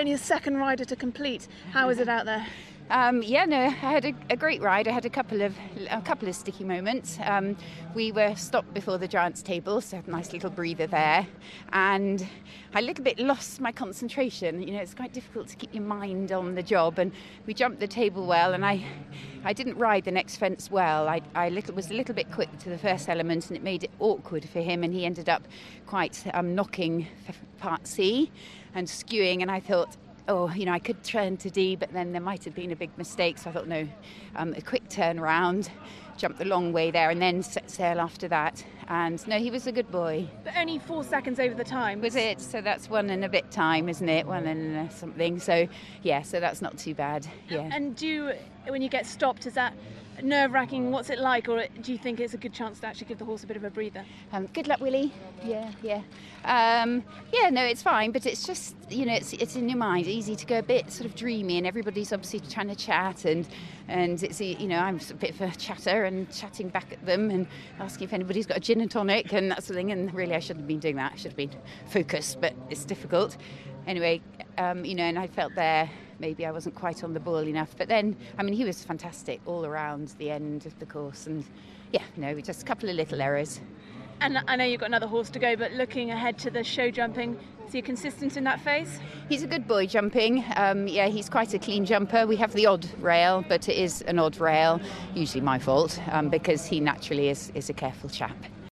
only the second rider to complete. How is it out there? Um, yeah, no, I had a, a, great ride. I had a couple of a couple of sticky moments. Um, we were stopped before the giants table, so a nice little breather there, and I a little bit lost my concentration. You know, it's quite difficult to keep your mind on the job, and we jumped the table well, and I I didn't ride the next fence well. I, I little, was a little bit quick to the first element, and it made it awkward for him, and he ended up quite um, knocking part C and skewing, and I thought oh, you know, I could turn to D, but then there might have been a big mistake. So I thought, no, um, a quick turn around, jump the long way there, and then set sail after that. And no, he was a good boy. But only four seconds over the time. Was it? So that's one and a bit time, isn't it? One and something. So yeah, so that's not too bad. Yeah. And do when you get stopped, is that nerve wracking? What's it like, or do you think it's a good chance to actually give the horse a bit of a breather? Um, good luck, Willie. Yeah, yeah, um, yeah. No, it's fine, but it's just you know, it's it's in your mind. Easy to go a bit sort of dreamy, and everybody's obviously trying to chat, and and it's you know, I'm a bit of a chatter and chatting back at them and asking if anybody's got a gin and tonic and that sort of thing. And really, I shouldn't have been doing that. I should have been focused, but it's difficult. Anyway, um, you know, and I felt there maybe I wasn't quite on the ball enough. But then, I mean, he was fantastic all around the end of the course, and yeah, no, just a couple of little errors. And I know you've got another horse to go, but looking ahead to the show jumping, is he consistent in that phase? He's a good boy jumping. Um, yeah, he's quite a clean jumper. We have the odd rail, but it is an odd rail, usually my fault, um, because he naturally is, is a careful chap.